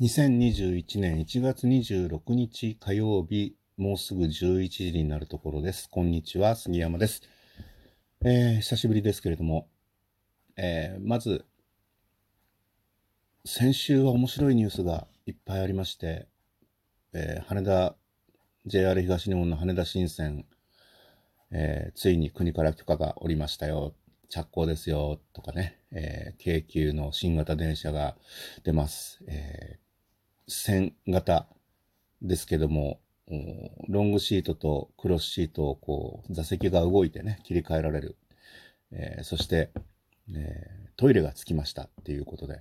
2021年1月26日火曜日、もうすぐ11時になるところです。こんにちは、杉山です。えー、久しぶりですけれども、えー、まず、先週は面白いニュースがいっぱいありまして、えー、羽田、JR 東日本の羽田新線、えついに国から許可が下りましたよ着工ですよ、とかね、えー、京急の新型電車が出ます。えー、線型ですけども、ロングシートとクロスシートをこう、座席が動いてね、切り替えられる。えー、そして、えー、トイレがつきましたっていうことで。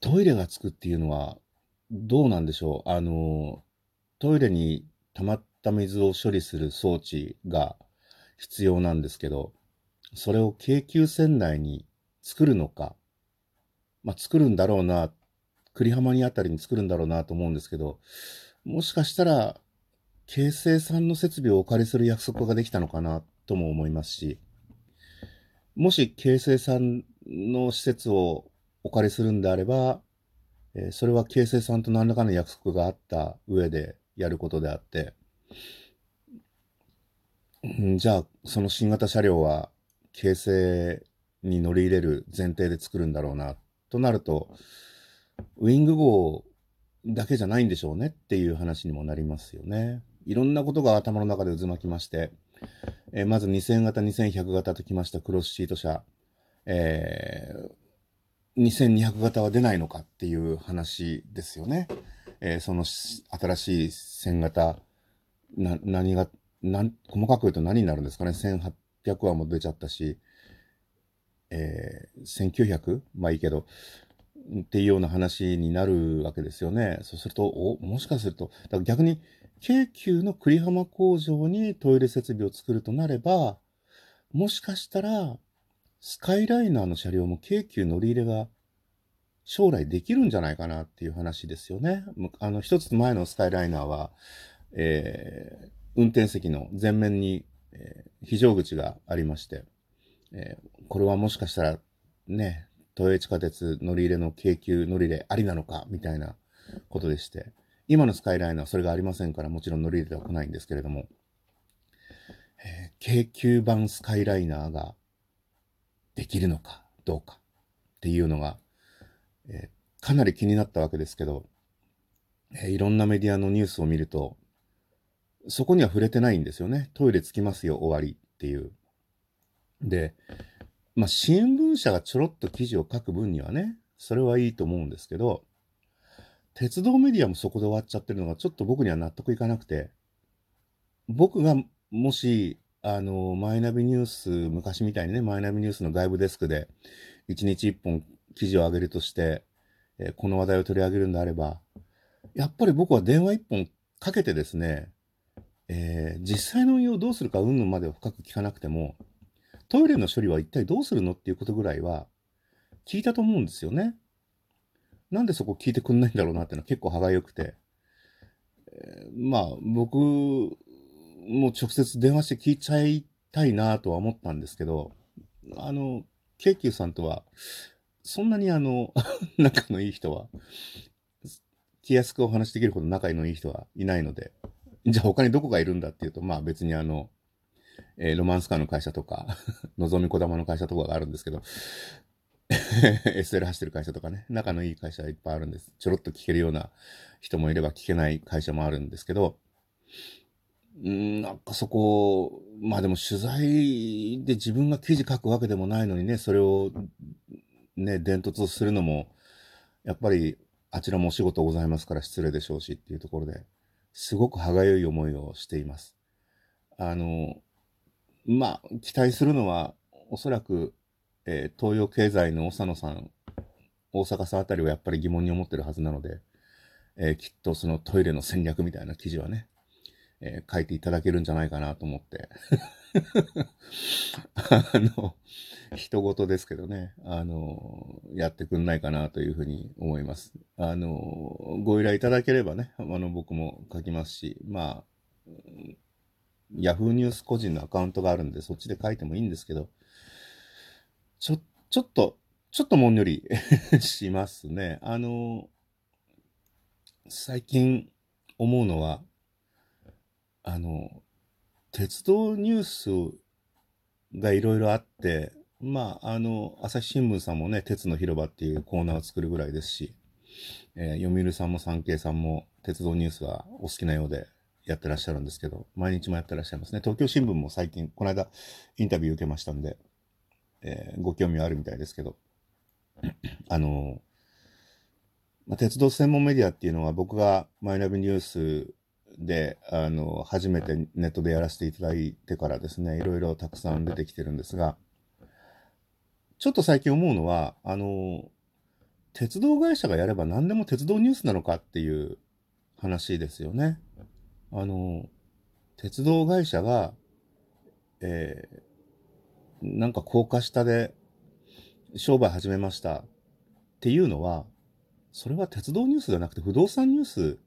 トイレがつくっていうのは、どうなんでしょう？あの、トイレに溜まった水を処理する装置が必要なんですけど、それを京急線内に作るのか、まあ、作るんだろうな、栗浜にあたりに作るんだろうなと思うんですけど、もしかしたら、京成さんの設備をお借りする約束ができたのかなとも思いますし、もし京成さんの施設をお借りするんであれば、えー、それは京成さんと何らかの約束があった上でやることであって、んじゃあ、その新型車両は形成に乗り入れる前提で作るんだろうな、となると、ウィング号だけじゃないんでしょうねっていう話にもなりますよね。いろんなことが頭の中で渦巻きまして、えー、まず2000型、2100型ときましたクロスシート車、えー、2200型は出ないのかっていう話ですよね。えー、その新しい1000型、な、何が、な、細かく言うと何になるんですかね。1800 800話も出ちゃったし、えー、1900? まあいいけど、っていうような話になるわけですよね。そうすると、お、もしかすると、だから逆に、京急の栗浜工場にトイレ設備を作るとなれば、もしかしたら、スカイライナーの車両も京急乗り入れが将来できるんじゃないかなっていう話ですよね。あの、一つ前のスカイライナーは、えー、運転席の前面にえー、非常口がありまして、えー、これはもしかしたらね、都営地下鉄乗り入れの京急乗り入れありなのかみたいなことでして、今のスカイライナーはそれがありませんから、もちろん乗り入れては来ないんですけれども、えー、京急版スカイライナーができるのかどうかっていうのが、えー、かなり気になったわけですけど、えー、いろんなメディアのニュースを見ると、そこには触れてないんですよね。トイレつきますよ、終わりっていう。で、まあ、新聞社がちょろっと記事を書く分にはね、それはいいと思うんですけど、鉄道メディアもそこで終わっちゃってるのがちょっと僕には納得いかなくて、僕がもし、あの、マイナビニュース、昔みたいにね、マイナビニュースの外部デスクで、1日1本記事を上げるとして、えこの話題を取り上げるんであれば、やっぱり僕は電話1本かけてですね、えー、実際の運用をどうするかうんぬんまでは深く聞かなくても、トイレの処理は一体どうするのっていうことぐらいは聞いたと思うんですよね。なんでそこ聞いてくんないんだろうなっていうのは結構歯がゆくて。えー、まあ、僕も直接電話して聞いちゃいたいなとは思ったんですけど、あの、京急さんとは、そんなにあの、仲のいい人は、気安くお話できるほど仲のいい人はいないので、じゃあ他にどこがいるんだっていうと、まあ別にあの、えー、ロマンスカーの会社とか、のぞみこだまの会社とかがあるんですけど、SL 走ってる会社とかね、仲のいい会社いっぱいあるんです。ちょろっと聞けるような人もいれば聞けない会社もあるんですけど、んなんかそこ、まあでも取材で自分が記事書くわけでもないのにね、それをね、伝突するのも、やっぱりあちらもお仕事ございますから失礼でしょうしっていうところで、すごく歯がゆい思いをしています。あの、まあ、期待するのは、おそらく、えー、東洋経済の長野さん、大阪さんあたりはやっぱり疑問に思ってるはずなので、えー、きっとそのトイレの戦略みたいな記事はね、えー、書いていただけるんじゃないかなと思って あの、人事ですけどね、あの、やってくんないかなというふうに思います。あの、ご依頼いただければね、あの、僕も書きますし、まあ、ヤフーニュース個人のアカウントがあるんで、そっちで書いてもいいんですけど、ちょ、ちょっと、ちょっともんより しますね。あの、最近思うのは、あの、鉄道ニュースがいろいろあって、まあ、あの、朝日新聞さんもね、鉄の広場っていうコーナーを作るぐらいですし、えー、読売さんも産経さんも鉄道ニュースはお好きなようでやってらっしゃるんですけど、毎日もやってらっしゃいますね。東京新聞も最近、この間インタビュー受けましたんで、えー、ご興味はあるみたいですけど、あの、まあ、鉄道専門メディアっていうのは僕がマイナビニュースで、あの、初めてネットでやらせていただいてからですね、いろいろたくさん出てきてるんですが、ちょっと最近思うのは、あの、鉄道会社がやれば何でも鉄道ニュースなのかっていう話ですよね。あの、鉄道会社が、えー、なんか高架下で商売始めましたっていうのは、それは鉄道ニュースじゃなくて不動産ニュース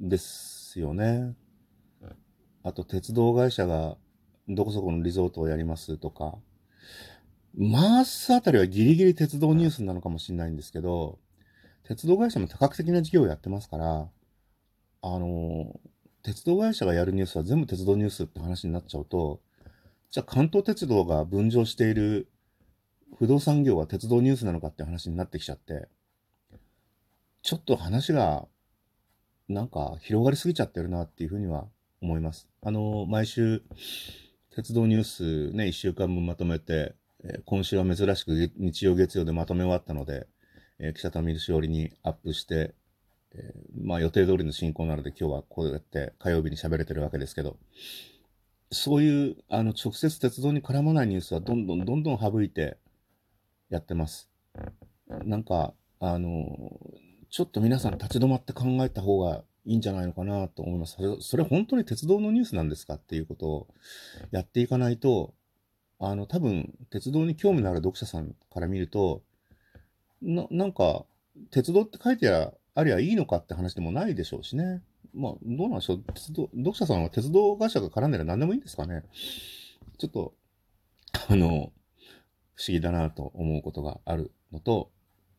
ですよね。あと、鉄道会社がどこそこのリゾートをやりますとか、マースあたりはギリギリ鉄道ニュースなのかもしれないんですけど、鉄道会社も多角的な事業をやってますから、あの、鉄道会社がやるニュースは全部鉄道ニュースって話になっちゃうと、じゃあ関東鉄道が分譲している不動産業は鉄道ニュースなのかって話になってきちゃって、ちょっと話がなんか広がりすぎちゃってるなっていうふうには思います。あの、毎週鉄道ニュースね、一週間分まとめて、えー、今週は珍しく日曜月曜でまとめ終わったので、えー、記者たみるしおりにアップして、えー、まあ予定通りの進行なので今日はこうやって火曜日に喋れてるわけですけど、そういう、あの、直接鉄道に絡まないニュースはどんどんどんどん省いてやってます。なんか、あの、ちょっと皆さん立ち止まって考えた方がいいんじゃないのかなと思います。それ、それ本当に鉄道のニュースなんですかっていうことをやっていかないと、あの、多分、鉄道に興味のある読者さんから見ると、な、なんか、鉄道って書いてありゃいいのかって話でもないでしょうしね。まあ、どうなんでしょう。鉄道、読者さんは鉄道会社が絡んでりゃ何でもいいんですかね。ちょっと、あの、不思議だなと思うことがあるのと、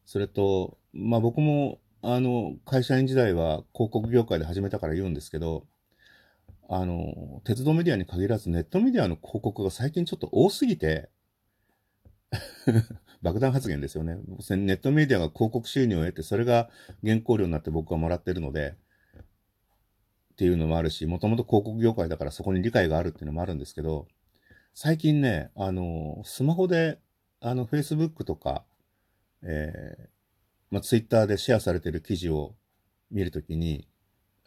それと、まあ僕も、あの、会社員時代は広告業界で始めたから言うんですけど、あの、鉄道メディアに限らずネットメディアの広告が最近ちょっと多すぎて爆弾発言ですよね。ネットメディアが広告収入を得て、それが原稿料になって僕はもらってるので、っていうのもあるし、もともと広告業界だからそこに理解があるっていうのもあるんですけど、最近ね、あの、スマホで、あの、Facebook とか、えー、まあ、Twitter でシェアされてる記事を見るときに、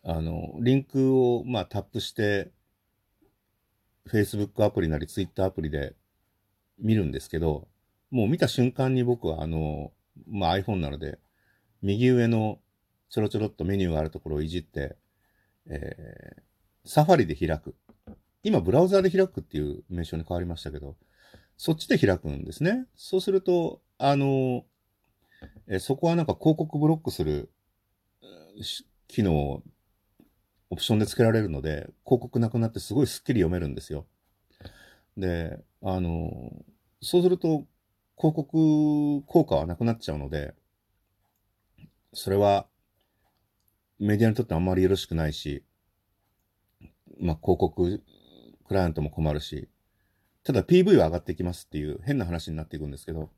あの、リンクを、まあ、タップして、Facebook アプリなり Twitter アプリで見るんですけど、もう見た瞬間に僕はあの、まあ、iPhone なので、右上のちょろちょろっとメニューがあるところをいじって、えー、サファリで開く。今、ブラウザーで開くっていう名称に変わりましたけど、そっちで開くんですね。そうすると、あの、えそこはなんか広告ブロックする機能オプションで付けられるので、広告なくなってすごいスッキリ読めるんですよ。で、あの、そうすると、広告効果はなくなっちゃうので、それはメディアにとってあんまりよろしくないし、まあ、広告クライアントも困るし、ただ PV は上がってきますっていう変な話になっていくんですけど、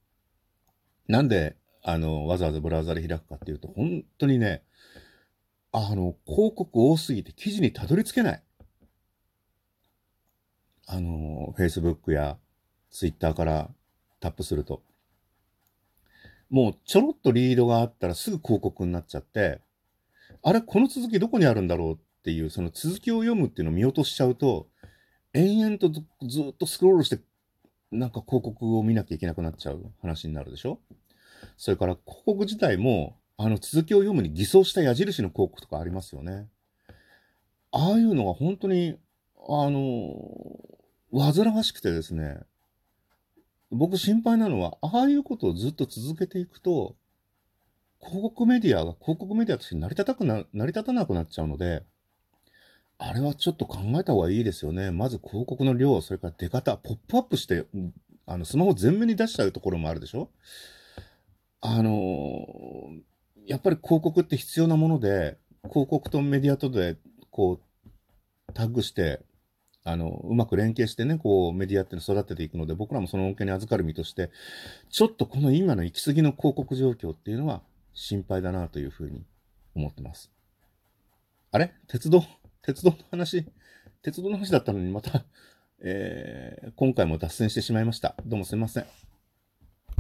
なんで、あの、わざわざブラウザで開くかっていうと、本当にね、あの、広告多すぎて記事にたどり着けない。あの、Facebook や Twitter からタップすると。もうちょろっとリードがあったらすぐ広告になっちゃって、あれ、この続きどこにあるんだろうっていう、その続きを読むっていうのを見落としちゃうと、延々とずっとスクロールして、なんか広告を見なきゃいけなくなっちゃう話になるでしょ？それから広告自体も、あの続きを読むに偽装した矢印の広告とかありますよね。ああいうのが本当に、あの、煩わしくてですね、僕心配なのは、ああいうことをずっと続けていくと、広告メディアが広告メディアとして成り立たくな、成り立たなくなっちゃうので、あれはちょっと考えた方がいいですよね。まず広告の量、それから出方、ポップアップして、あの、スマホ全面に出しちゃうところもあるでしょあのやっぱり広告って必要なもので、広告とメディアとで、こう、タッグして、あの、うまく連携してね、こう、メディアっていうのを育てていくので、僕らもその恩恵に預かる身として、ちょっとこの今の行き過ぎの広告状況っていうのは心配だなというふうに思ってます。あれ？鉄道？鉄道の話？鉄道の話だったのにまた、えー、今回も脱線してしまいました。どうもすいません。